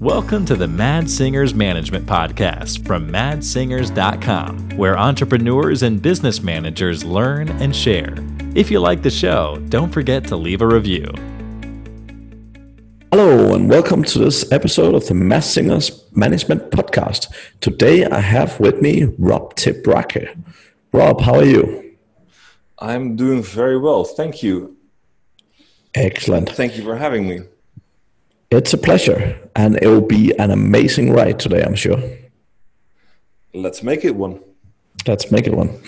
Welcome to the Mads Singers Management Podcast from madssingers.com, where entrepreneurs and business managers learn and share. If you like the show, don't forget to leave a review. Hello, and welcome to this episode of the Mads Singers Management Podcast. Today I have with me Rob Tebrake. Rob, how are you? I'm doing very well. Thank you. Excellent. Thank you for having me. It's a pleasure, and it will be an amazing ride today, I'm sure. Let's make it one. Let's make it one.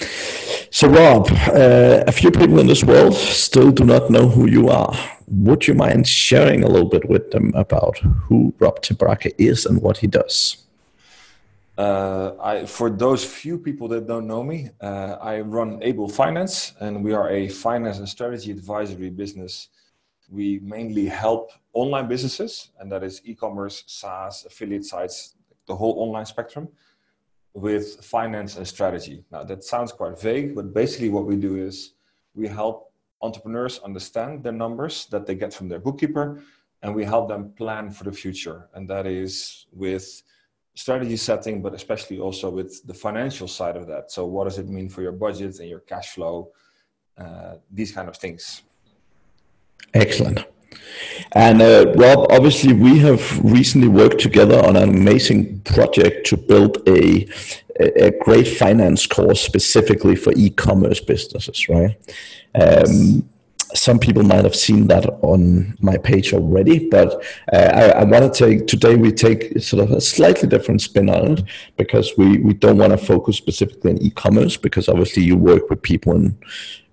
So, Rob, uh, a few people in this world still do not know who you are. Would you mind sharing a little bit with them about who Rob Tebrake is and what he does? Uh, I, for those few people that don't know me, uh, I run Able Finance, and we are a finance and strategy advisory business we mainly help online businesses, and that is e-commerce, SaaS, affiliate sites, the whole online spectrum, with finance and strategy. Now that sounds quite vague, but basically what we do is we help entrepreneurs understand their numbers that they get from their bookkeeper, and we help them plan for the future. And that is with strategy setting, but especially also with the financial side of that. So what does it mean for your budget and your cash flow? Uh, these kind of things. Excellent. And uh, Rob, obviously, we have recently worked together on an amazing project to build a, a great finance course specifically for e-commerce businesses, right? Um, some people might have seen that on my page already, but uh, I, I want to take today we take sort of a slightly different spin on it because we, we don't want to focus specifically on e-commerce because obviously you work with people in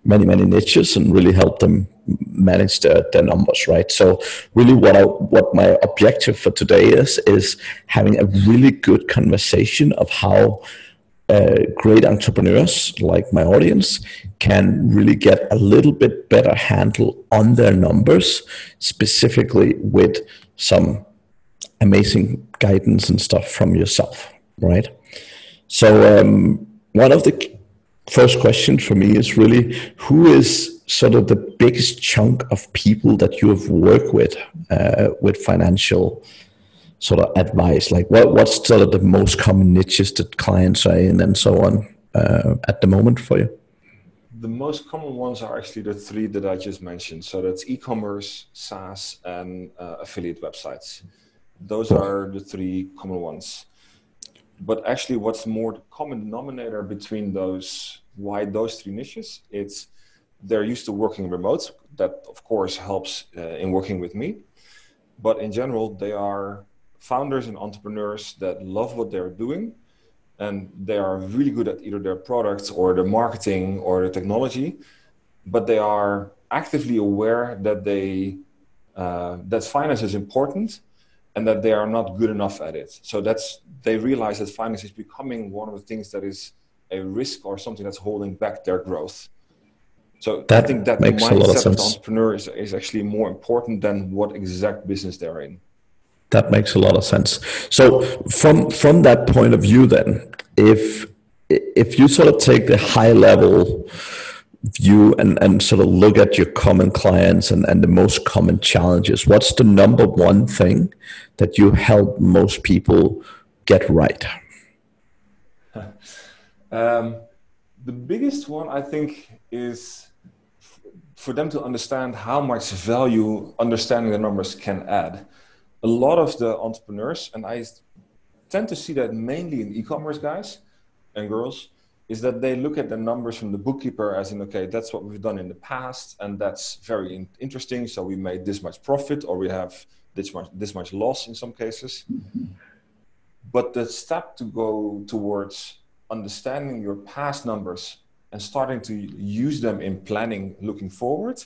many many niches and really help them manage their, their numbers right? So really what I, what my objective for today is is having a really good conversation of how uh, great entrepreneurs like my audience can really get a little bit better handle on their numbers specifically with some amazing guidance and stuff from yourself right? So um, one of the first question for me is really who is sort of the biggest chunk of people that you have worked with uh, with financial sort of advice? Like what what's sort of the most common niches that clients are in and so on uh, at the moment for you? The most common ones are actually the three that i just mentioned. So that's e-commerce saas and uh, affiliate websites. Those are the three common ones but actually what's more the common denominator between those why those three niches it's they're used to working remote that of course helps uh, in working with me. But in general they are founders and entrepreneurs that love what they're doing and they are really good at either their products or the marketing or the technology but they are actively aware that they uh, that finance is important and that they are not good enough at it. So that's they realize that finance is becoming one of the things that is a risk or something that's holding back their growth. So that I think that makes the mindset a lot of, of the entrepreneur is, is actually more important than what exact business they're in. That makes a lot of sense. So from from that point of view, then, if if you sort of take the high level view and, and sort of look at your common clients and, and the most common challenges, what's the number one thing that you help most people get right? Um, the biggest one, I think, is f- for them to understand how much value understanding the numbers can add. A lot of the entrepreneurs, and I tend to see that mainly in e commerce guys and girls, is that they look at the numbers from the bookkeeper as in okay that's what we've done in the past and that's very in- interesting so we made this much profit or we have this much this much loss in some cases mm-hmm. but the step to go towards understanding your past numbers and starting to use them in planning looking forward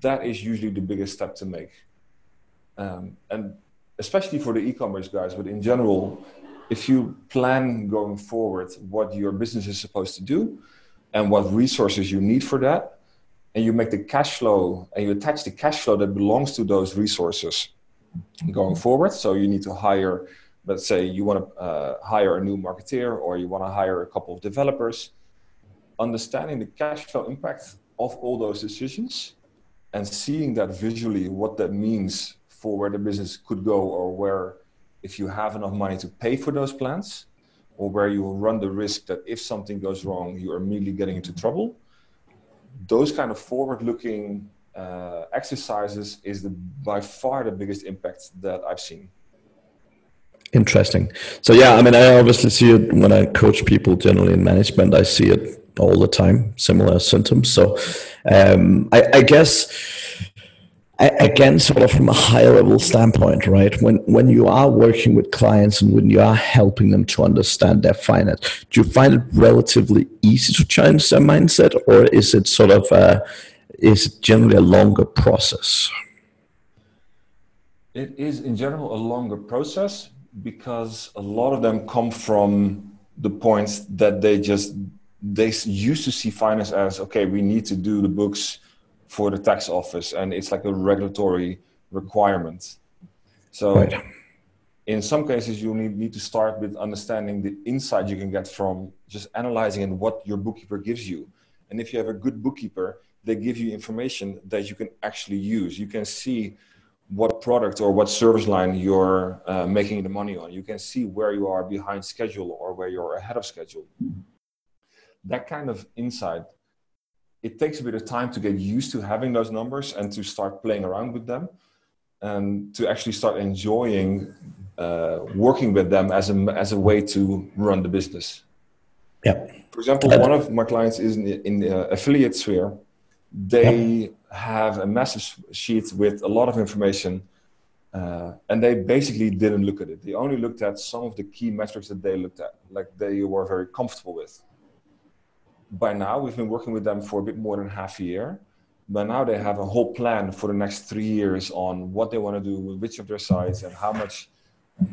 that is usually the biggest step to make um, and especially for the e-commerce guys but in general if you plan going forward what your business is supposed to do and what resources you need for that, and you make the cash flow and you attach the cash flow that belongs to those resources going forward. So you need to hire, let's say you want to uh, hire a new marketeer or you want to hire a couple of developers. Understanding the cash flow impact of all those decisions and seeing that visually, what that means for where the business could go or where if you have enough money to pay for those plans, or where you will run the risk that if something goes wrong, you are immediately getting into trouble. Those kind of forward-looking uh, exercises is the by far the biggest impact that I've seen. Interesting. So yeah, I mean, I obviously see it when I coach people generally in management. I see it all the time, similar symptoms. So um, I, I guess again, sort of from a higher level standpoint, right? When when you are working with clients and when you are helping them to understand their finance, do you find it relatively easy to change their mindset, or is it sort of a, is it generally a longer process? It is in general a longer process because a lot of them come from the points that they just they used to see finance as okay, we need to do the books for the tax office and it's like a regulatory requirement. So right. in some cases you need, need to start with understanding the insight you can get from just analyzing and what your bookkeeper gives you. And if you have a good bookkeeper they give you information that you can actually use. You can see what product or what service line you're uh, making the money on. You can see where you are behind schedule or where you're ahead of schedule. That kind of insight it takes a bit of time to get used to having those numbers and to start playing around with them and to actually start enjoying uh, working with them as a, as a way to run the business. Yeah. For example, one of my clients is in the, in the uh, affiliate sphere. They have a massive sheet with a lot of information, uh, and they basically didn't look at it. They only looked at some of the key metrics that they looked at, like they were very comfortable with by now we've been working with them for a bit more than half a year but now they have a whole plan for the next three years on what they want to do with which of their sites and how much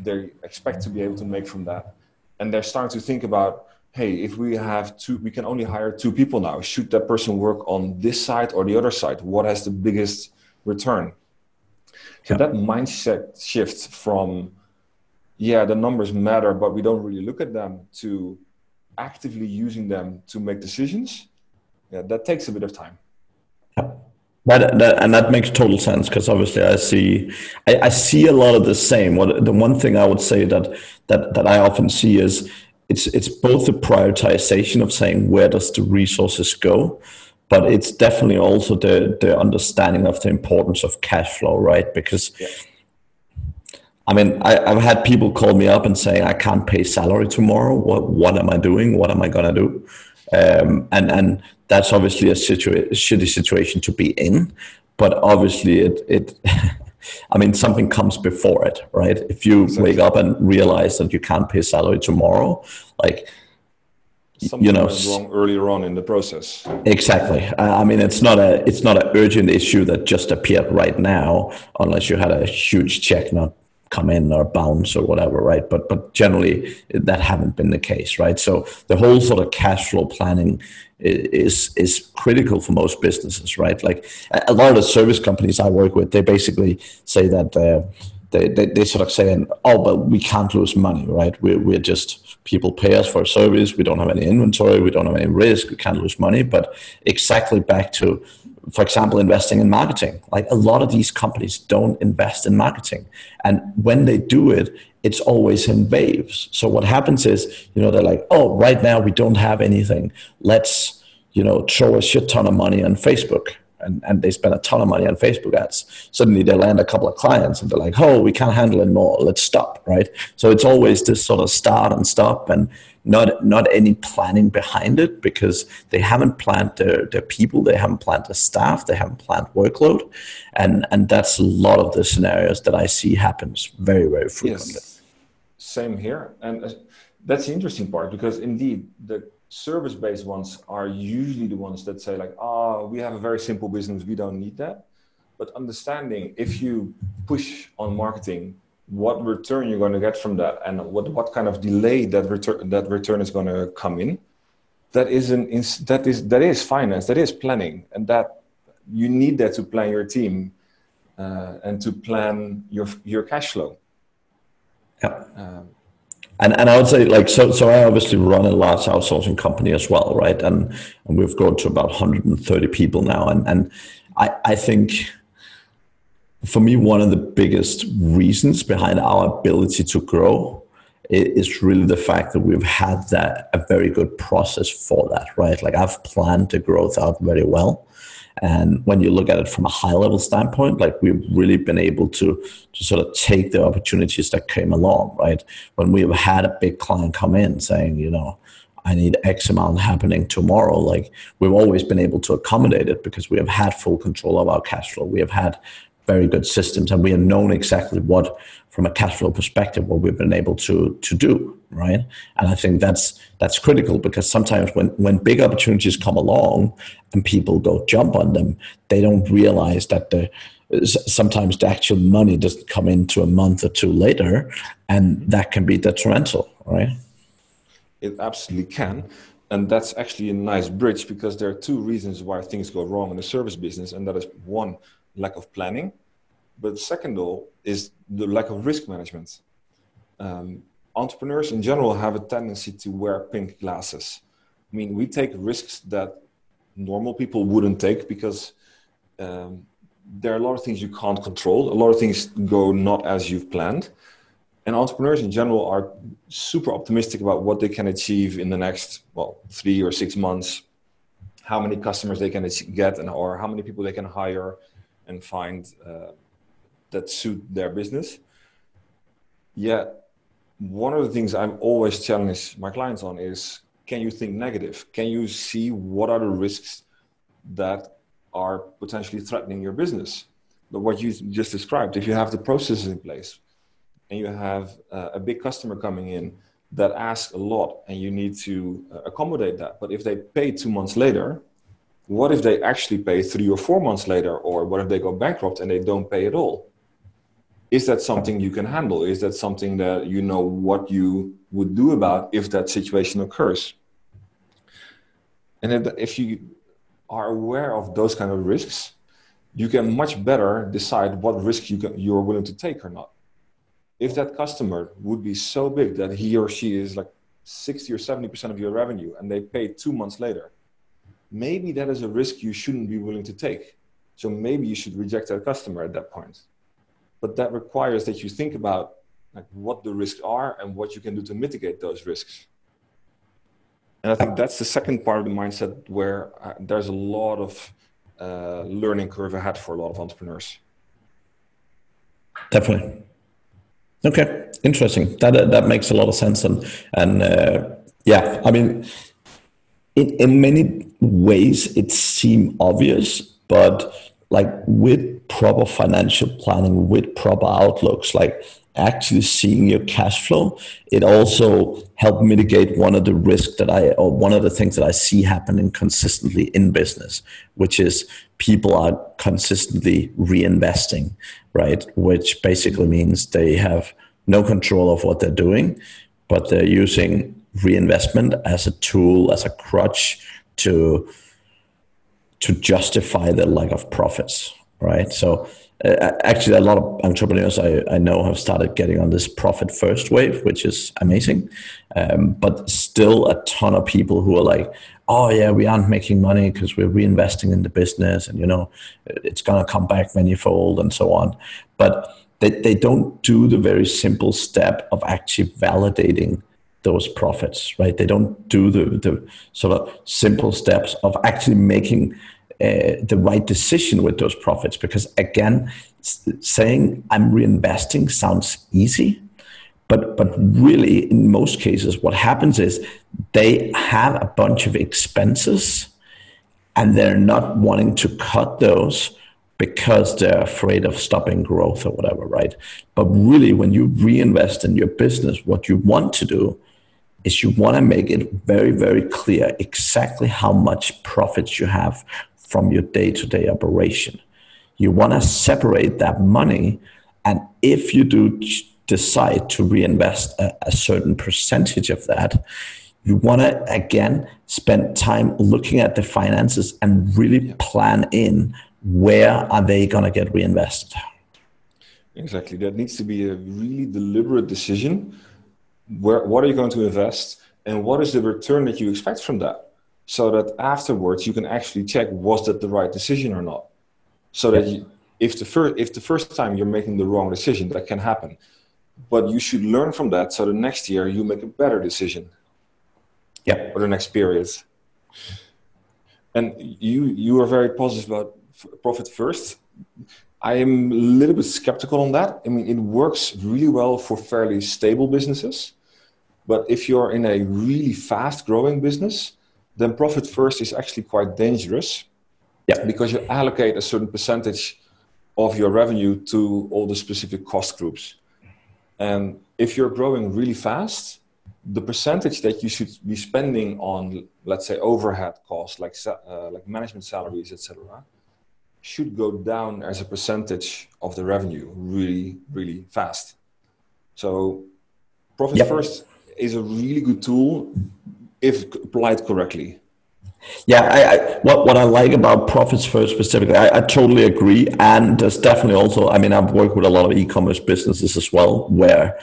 they expect to be able to make from that. And they're starting to think about hey if we have two we can only hire two people now should that person work on this side or the other side what has the biggest return? So yeah. that mindset shift from yeah the numbers matter but we don't really look at them to actively using them to make decisions, yeah, that takes a bit of time. That, that, and that makes total sense because obviously I see I, I, see a lot of the same. What the one thing I would say that that that I often see is it's it's both the prioritization of saying where does the resources go, but it's definitely also the the understanding of the importance of cash flow, right? Because yeah. I mean, I, have had people call me up and say, I can't pay salary tomorrow. What, what am I doing? What am I going to do? Um, and, and that's obviously a, situa- shitty situation to be in. But obviously, it, it I mean, something comes before it, right? If you exactly. wake up and realize that you can't pay salary tomorrow, like, Something you know wrong earlier on in the process exactly i mean it's not a it's not an urgent issue that just appeared right now unless you had a huge check not come in or bounce or whatever, right? But but generally that haven't been the case, right? So the whole sort of cash flow planning is is critical for most businesses, right? Like a lot of the service companies I work with, they basically say that. Uh, they, they, they sort of saying, oh, but we can't lose money, right? We're, we're just, people pay us for a service. We don't have any inventory. We don't have any risk. We can't lose money. But exactly back to for example, investing in marketing. Like a lot of these companies don't invest in marketing. And when they do it, it's always in waves. So what happens is, you know, they're like, oh, right now we don't have anything. Let's, you know, throw a shit ton of money on Facebook. And, and they spend a ton of money on Facebook ads. Suddenly they land a couple of clients and they're like, oh, we can't handle it more. Let's stop, right? So it's always this sort of start and stop. And not not any planning behind it because they haven't planned their, their people, they haven't planned the staff, they haven't planned workload, and and that's a lot of the scenarios that I see happens very very frequently. Yes. Same here, and uh, that's the interesting part because indeed the service-based ones are usually the ones that say like, "Ah, oh, we have a very simple business, we don't need that." But understanding if you push on marketing what return you're going to get from that and what, what kind of delay that return that return is going to come in that is an that is that is finance that is planning. And that you need that to plan your team uh, and to plan your your cash flow. Yeah. Um, and and I would say like so so I obviously run a large outsourcing company as well right and and we've grown to about 130 people now and and I I think for me, one of the biggest reasons behind our ability to grow is really the fact that we've had that a very good process for that, right? Like I've planned the growth out very well. And when you look at it from a high level standpoint, like we've really been able to, to sort of take the opportunities that came along, right? When we've had a big client come in saying, you know, I need X amount happening tomorrow. Like we've always been able to accommodate it because we have had full control of our cash flow. We have had very good systems and we have known exactly what from a cash flow perspective what we've been able to to do right? And i think that's that's critical because sometimes when when big opportunities come along and people go jump on them they don't realize that the sometimes the actual money doesn't come into a month or two later and that can be detrimental right? It absolutely can. And that's actually a nice bridge because there are two reasons why things go wrong in the service business and that is one lack of planning but second all is the lack of risk management. Um, entrepreneurs in general have a tendency to wear pink glasses. I mean, we take risks that normal people wouldn't take because um, there are a lot of things you can't control. A lot of things go not as you've planned. And entrepreneurs in general are super optimistic about what they can achieve in the next, well, three or six months, how many customers they can get, and or how many people they can hire and find uh, that suit their business. Yet, one of the things I'm always challenge my clients on is can you think negative? Can you see what are the risks that are potentially threatening your business? But what you just described, if you have the processes in place and you have uh, a big customer coming in that asks a lot and you need to uh, accommodate that, but if they pay two months later, what if they actually pay three or four months later? Or what if they go bankrupt and they don't pay at all? is that something you can handle is that something that you know what you would do about if that situation occurs and if you are aware of those kind of risks you can much better decide what risk you can, you're willing to take or not if that customer would be so big that he or she is like 60 or 70% of your revenue and they pay two months later maybe that is a risk you shouldn't be willing to take. So maybe you should reject that customer at that point. But that requires that you think about like what the risks are and what you can do to mitigate those risks. And i think that's the second part of the mindset where uh, there's a lot of uh, learning curve ahead for a lot of entrepreneurs. Definitely. Okay. Interesting. That uh, that makes a lot of sense and and uh, yeah i mean in, in many ways it seems obvious but like with proper financial planning, with proper outlooks, like actually seeing your cash flow, it also helped mitigate one of the risks that I, or one of the things that I see happening consistently in business, which is people are consistently reinvesting, right? Which basically means they have no control of what they're doing, but they're using reinvestment as a tool, as a crutch to to justify the lack of profits, right? So uh, actually, a lot of entrepreneurs I, I know have started getting on this profit first wave, which is amazing. Um, but still, a ton of people who are like, oh, yeah, we aren't making money because we're reinvesting in the business and, you know, it's to come back manifold and so on. But they, they don't do the very simple step of actually validating those profits, right? They don't do the, the sort of simple steps of actually making uh, the right decision with those profits. Because again, saying I'm reinvesting sounds easy, but but really in most cases, what happens is they have a bunch of expenses, and they're not wanting to cut those because they're afraid of stopping growth or whatever, right? But really, when you reinvest in your business, what you want to do is you want to make it very, very clear exactly how much profits you have from your day to day operation. You want to separate that money. And if you do decide to reinvest a, a certain percentage of that, you want to again spend time looking at the finances and really plan in where are they going to get reinvested exactly that needs to be a really deliberate decision where what are you going to invest and what is the return that you expect from that so that afterwards you can actually check was that the right decision or not so that you if the first if the first time you're making the wrong decision, that can happen. But you should learn from that so the next year you make a better decision. Yeah. For the next period. And you you are very positive about profit first. I am a little bit skeptical on that. I mean, it works really well for fairly stable businesses. But if you're in a really fast growing business, then profit first is actually quite dangerous. Yeah. Because you allocate a certain percentage of your revenue to all the specific cost groups. And if you're growing really fast, the percentage that you should be spending on, let's say, overhead costs like uh, like management salaries, etc., should go down as a percentage of the revenue really, really fast. So, profit yep. first is a really good tool if applied correctly. Yeah, I, I, what what I like about profits first specifically, I, I, totally agree, and there's definitely also. I mean, I've worked with a lot of e-commerce businesses as well, where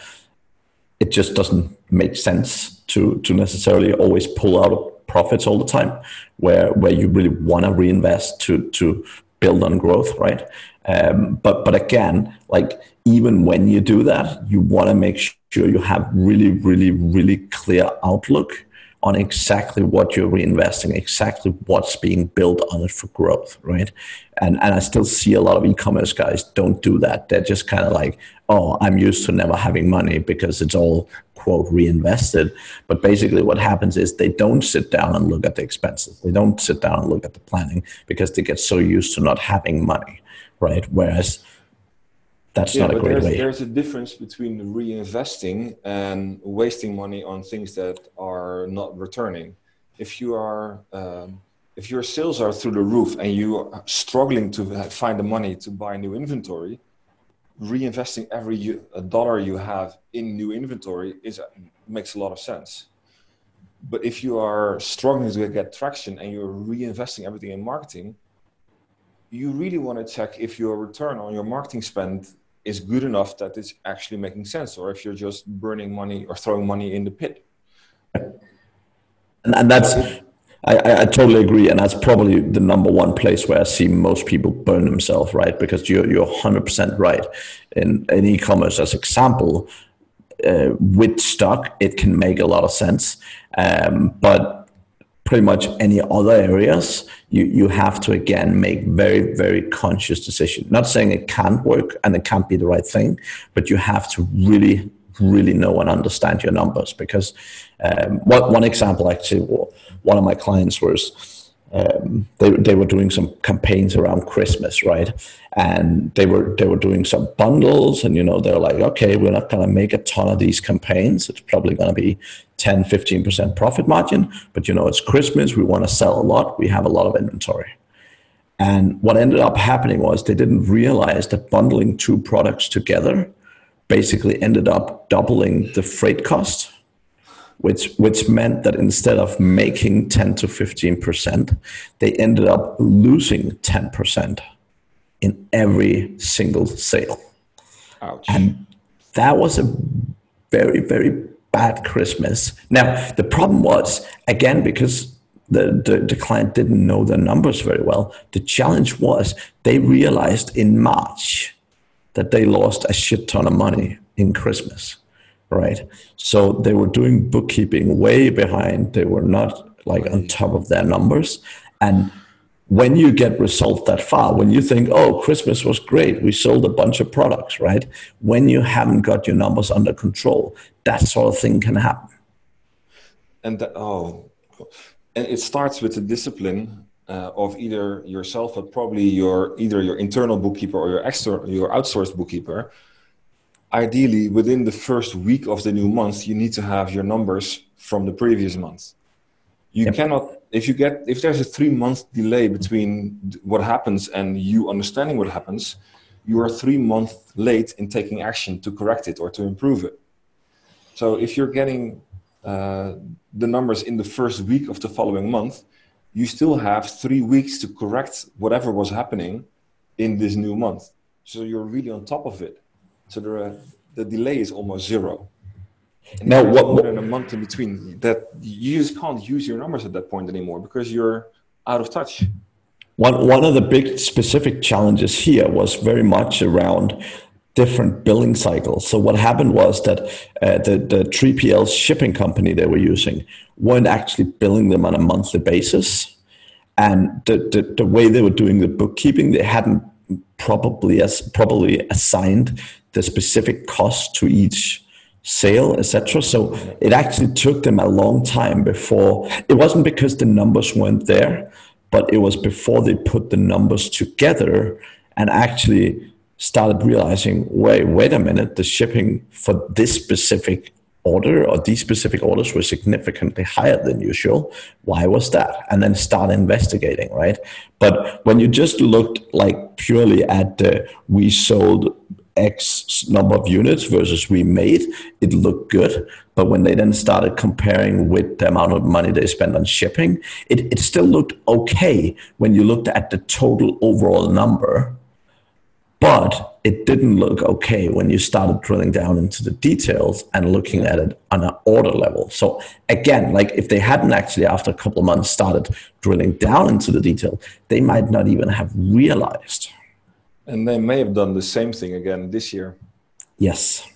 it just doesn't make sense to to necessarily always pull out profits all the time, where where you really want to reinvest to to build on growth, right? Um, but but again, like even when you do that, you want to make sure you have really really really clear outlook on exactly what you're reinvesting, exactly what's being built on it for growth, right? And and I still see a lot of e-commerce guys don't do that. They're just kind of like, oh, I'm used to never having money because it's all quote reinvested. But basically, what happens is they don't sit down and look at the expenses. They don't sit down and look at the planning because they get so used to not having money, right? Whereas that's yeah, not a great there's, way. There's a difference between reinvesting and wasting money on things that are not returning. If you are, um, if your sales are through the roof and you are struggling to find the money to buy new inventory, reinvesting every dollar you have in new inventory is makes a lot of sense. But if you are struggling to get traction and you're reinvesting everything in marketing, you really want to check if your return on your marketing spend is good enough that it's actually making sense, or if you're just burning money or throwing money in the pit. And, and that's, I, I totally agree. And that's probably the number one place where I see most people burn themselves, right? Because you're, you're 100% right. In, in e commerce, as example, uh, with stock, it can make a lot of sense. Um, but pretty much any other areas, you, you have to again make very, very conscious decision. Not saying it can't work and it can't be the right thing, but you have to really, really know and understand your numbers. Because um, one, one example, actually, one of my clients was um, they they were doing some campaigns around Christmas, right? And they were they were doing some bundles, and you know they're like, okay, we're not gonna make a ton of these campaigns. It's probably gonna be 10, 15 percent profit margin, but you know it's Christmas. We want to sell a lot. We have a lot of inventory. And what ended up happening was they didn't realize that bundling two products together basically ended up doubling the freight cost which which meant that instead of making 10 to 15%, they ended up losing 10% in every single sale. Ouch. And that was a very, very bad Christmas. Now, the problem was, again, because the, the, the client didn't know the numbers very well, the challenge was they realized in March that they lost a shit ton of money in Christmas right? So they were doing bookkeeping way behind. They were not like on top of their numbers. And when you get results that far, when you think, oh, Christmas was great, we sold a bunch of products, right? When you haven't got your numbers under control, that sort of thing can happen. And that, oh, and it starts with the discipline uh, of either yourself, but probably your either your internal bookkeeper or your external, your outsourced bookkeeper, ideally within the first week of the new month you need to have your numbers from the previous month you yep. cannot if you get if there's a three month delay between what happens and you understanding what happens you are three months late in taking action to correct it or to improve it. So if you're getting uh, the numbers in the first week of the following month you still have three weeks to correct whatever was happening in this new month. So you're really on top of it. So the, the delay is almost zero. Now, what more than a month in between that you just can't use your numbers at that point anymore because you're out of touch. One, one of the big specific challenges here was very much around different billing cycles. So what happened was that uh, the, the 3PL shipping company they were using weren't actually billing them on a monthly basis. And the, the, the way they were doing the bookkeeping, they hadn't probably as probably assigned the specific cost to each sale, etc. So it actually took them a long time before. It wasn't because the numbers weren't there, but it was before they put the numbers together and actually started realizing, wait, wait a minute, the shipping for this specific order or these specific orders were significantly higher than usual. Why was that? And then start investigating, right? But when you just looked like purely at the we sold X number of units versus we made, it looked good. But when they then started comparing with the amount of money they spent on shipping, it, it still looked okay when you looked at the total overall number. But it didn't look okay when you started drilling down into the details and looking at it on an order level. So again, like if they hadn't actually after a couple of months started drilling down into the detail, they might not even have realized and they may have done the same thing again this year. Yes.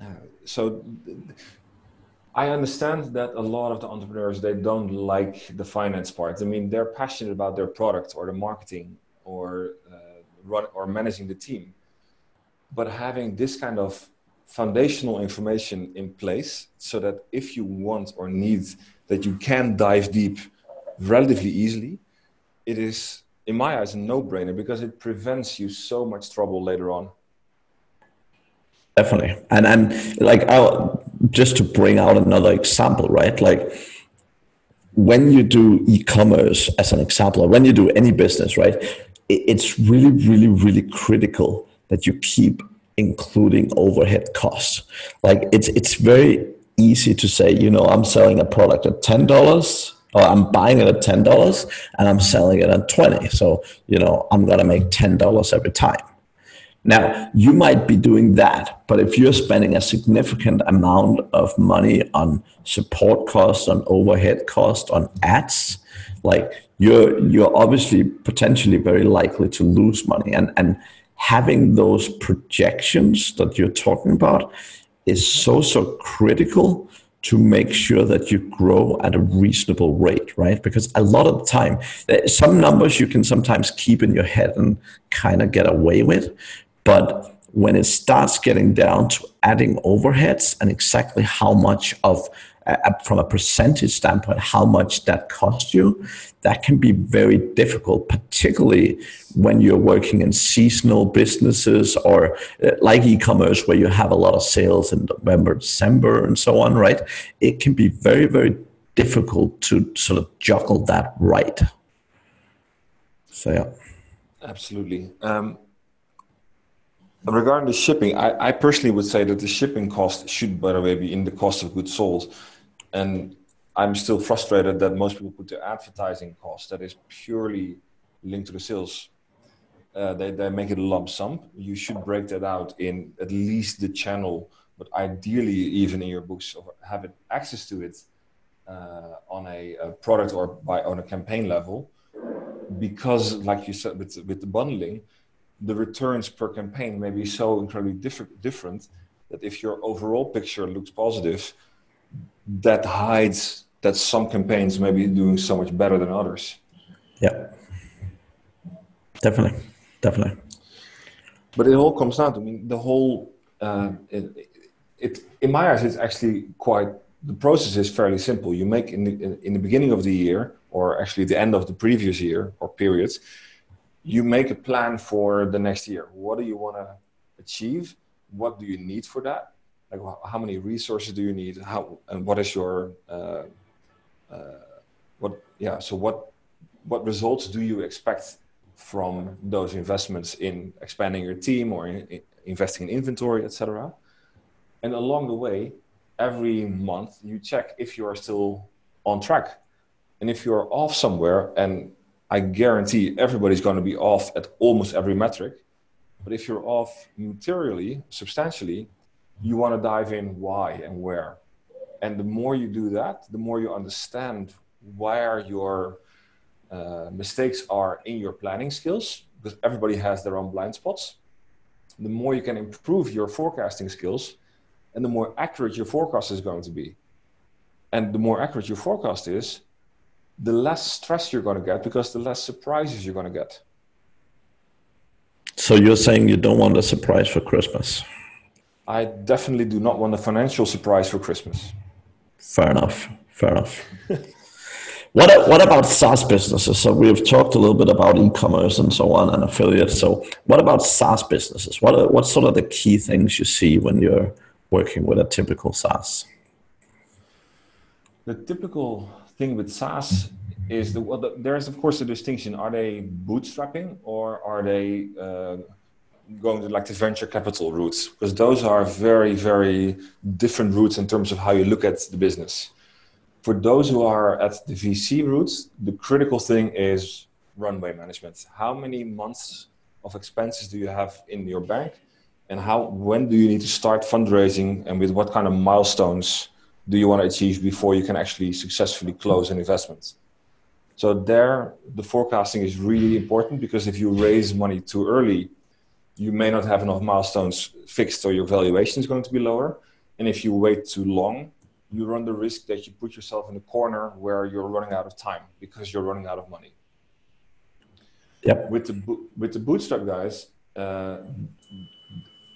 Uh, so I understand that a lot of the entrepreneurs they don't like the finance part. I mean, they're passionate about their product or the marketing or uh, run or managing the team. But having this kind of foundational information in place so that if you want or need that you can dive deep relatively easily, it is in my eyes, a no-brainer because it prevents you so much trouble later on. Definitely, and and like I'll just to bring out another example, right? Like when you do e-commerce as an example, or when you do any business, right? It's really, really, really critical that you keep including overhead costs. Like it's it's very easy to say, you know, I'm selling a product at ten dollars or I'm buying it at ten dollars and I'm selling it at twenty. So you know I'm gonna make ten dollars every time. Now you might be doing that, but if you're spending a significant amount of money on support costs, on overhead costs, on ads, like you're you're obviously potentially very likely to lose money. And and having those projections that you're talking about is so so critical to make sure that you grow at a reasonable rate, right? Because a lot of the time, eh, some numbers you can sometimes keep in your head and kind of get away with. But when it starts getting down to adding overheads and exactly how much of uh, from a percentage standpoint, how much that costs you, that can be very difficult, particularly when you're working in seasonal businesses or uh, like e-commerce where you have a lot of sales in November, December, and so on, right? It can be very, very difficult to sort of juggle that right. So, yeah. Absolutely. Um, regarding the shipping, I, I, personally would say that the shipping cost should, by the way, be in the cost of goods sold and I'm still frustrated that most people put their advertising cost that is purely linked to the sales. Uh, they, they make it a lump sum. You should break that out in at least the channel, but ideally even in your books have it access to it uh, on a, a, product or by on a campaign level. Because, like you said, with, with the bundling, the returns per campaign may be so incredibly diff- different that if your overall picture looks positive, that hides that some campaigns may be doing so much better than others. Yeah, definitely, definitely. But it all comes down to I mean the whole. Uh, it, it, in my eyes, it's actually quite. The process is fairly simple. You make in the in the beginning of the year, or actually the end of the previous year or periods, you make a plan for the next year. What do you want to achieve? What do you need for that? Like how many resources do you need? How and what is your uh, uh, what yeah so what what results do you expect from those investments in expanding your team or in, in investing in inventory etc and along the way every month you check if you are still on track. And if you're off somewhere and i guarantee everybody's going to be off at almost every metric but if you're off materially substantially you want to dive in why and where. And the more you do that, the more you understand where your uh, mistakes are in your planning skills, because everybody has their own blind spots, the more you can improve your forecasting skills and the more accurate your forecast is going to be. And the more accurate your forecast is, the less stress you're going to get because the less surprises you're going to get. So you're saying you don't want a surprise for Christmas? I definitely do not want a financial surprise for Christmas. Fair enough. Fair enough. what what about SaaS businesses? So we've talked a little bit about e-commerce and so on and affiliates. So what about SaaS businesses? What are, what sort of the key things you see when you're working with a typical SaaS? The typical thing with SaaS is the, well, the, there is of course a distinction. Are they bootstrapping or are they uh, going to like the venture capital routes? Because those are very very different routes in terms of how you look at the business. For those who are at the VC routes, the critical thing is runway management. How many months of expenses do you have in your bank, and how when do you need to start fundraising, and with what kind of milestones? do you want to achieve before you can actually successfully close an investment? So there, the forecasting is really important because if you raise money too early, you may not have enough milestones fixed or your valuation is going to be lower. And if you wait too long, you run the risk that you put yourself in a corner where you're running out of time because you're running out of money. Yep. With the with the bootstrap guys, uh,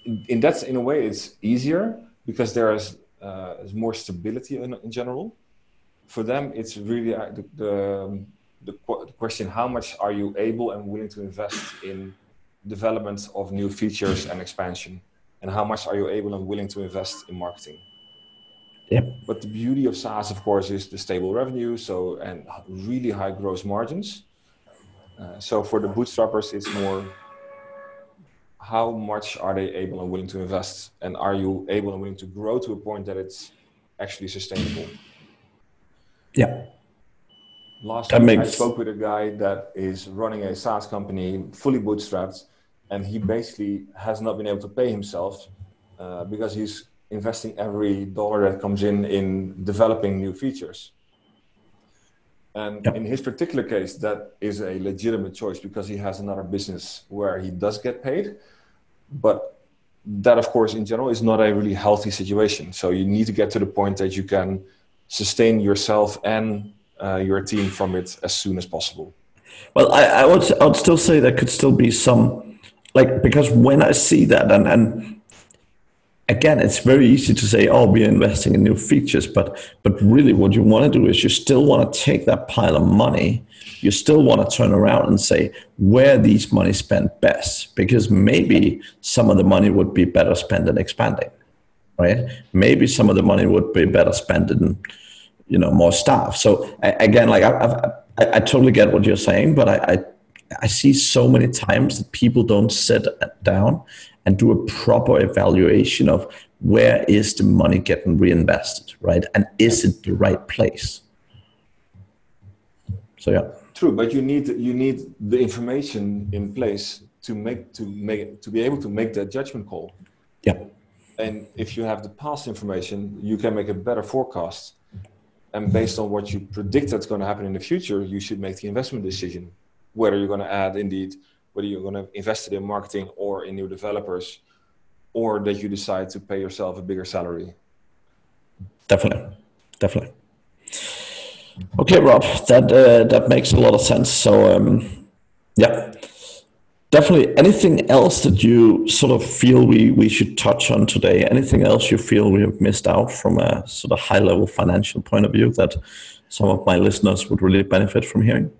in, in that in a way it's easier because there is uh, more stability in, in general. For them, it's really uh, the, the, the, the question how much are you able and willing to invest in development of new features and expansion? And how much are you able and willing to invest in marketing? Yep. But the beauty of SaaS, of course, is the stable revenue, so and really high gross margins. Uh, so for the bootstrappers, it's more how much are they able and willing to invest and are you able and willing to grow to a point that it's actually sustainable yeah last that week makes... i spoke with a guy that is running a saas company fully bootstrapped and he basically has not been able to pay himself uh, because he's investing every dollar that comes in in developing new features and in his particular case, that is a legitimate choice because he has another business where he does get paid. But that, of course, in general, is not a really healthy situation. So you need to get to the point that you can sustain yourself and uh, your team from it as soon as possible. Well, I, I, would I would still say there could still be some like because when I see that and and again, it's very easy to say, "Oh, we're investing in new features," but but really, what you want to do is you still want to take that pile of money. You still want to turn around and say where these money spent best, because maybe some of the money would be better spent in expanding, right? Maybe some of the money would be better spent in, you know, more staff. So again, like I, I, I totally get what you're saying, but I, I I see so many times that people don't sit down and do a proper evaluation of where is the money getting reinvested, right? And is it the right place? So yeah. True, but you need you need the information in place to make to make to be able to make that judgment call. Yeah. And if you have the past information, you can make a better forecast. And based on what you predict that's going to happen in the future, you should make the investment decision whether you're going to add indeed whether you're going to invest it in marketing or in new developers, or that you decide to pay yourself a bigger salary. Definitely, definitely. Okay, Rob, that uh, that makes a lot of sense. So, um, yeah, definitely. Anything else that you sort of feel we we should touch on today? Anything else you feel we have missed out from a sort of high level financial point of view that some of my listeners would really benefit from hearing?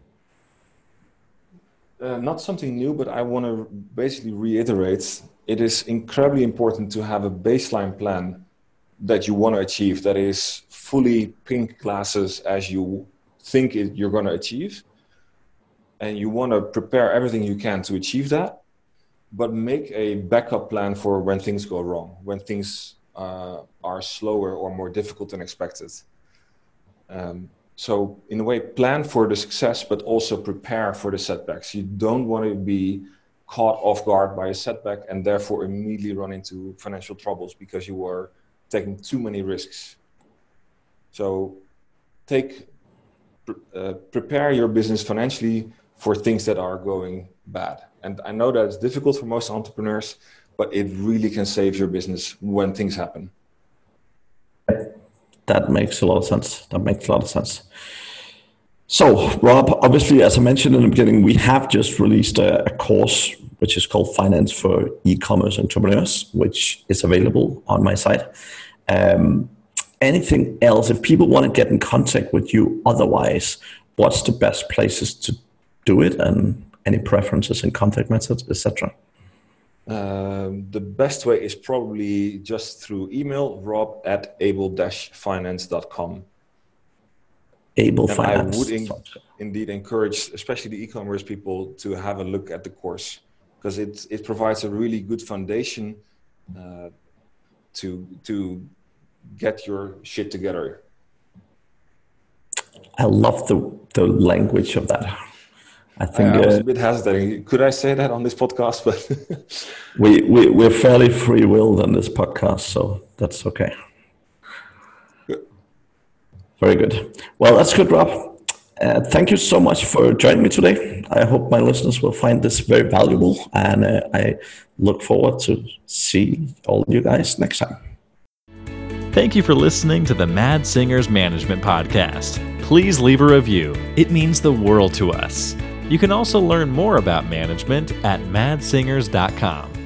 Uh, not something new, but I want to basically reiterate it is incredibly important to have a baseline plan that you want to achieve that is fully pink glasses as you think it, you're going to achieve. And you want to prepare everything you can to achieve that, but make a backup plan for when things go wrong, when things uh, are slower or more difficult than expected. Um, so in a way plan for the success but also prepare for the setbacks you don't want to be caught off guard by a setback and therefore immediately run into financial troubles because you were taking too many risks so take uh, prepare your business financially for things that are going bad. And I know that it's difficult for most entrepreneurs, but it really can save your business when things happen. That makes a lot of sense. That makes a lot of sense. So, Rob, obviously, as I mentioned in the beginning, we have just released a, a course which is called Finance for E-commerce Entrepreneurs, which is available on my site. Um, anything else? If people want to get in contact with you, otherwise, what's the best places to do it, and any preferences in contact methods, etc. Um, the best way is probably just through email, rob at able-finance.com. Able and Finance. I would in, indeed encourage, especially the e-commerce people, to have a look at the course because it it provides a really good foundation uh, to to get your shit together. I love the the language of that. I think I was uh, a bit hesitating. Could I say that on this podcast? But we, we we're fairly free willed on this podcast, so that's okay. Good. Very good. Well, that's good, Rob. Uh, thank you so much for joining me today. I hope my listeners will find this very valuable, and uh, I look forward to see all you guys next time. Thank you for listening to the Mads Singers Management Podcast. Please leave a review. It means the world to us. You can also learn more about management at madssingers.com.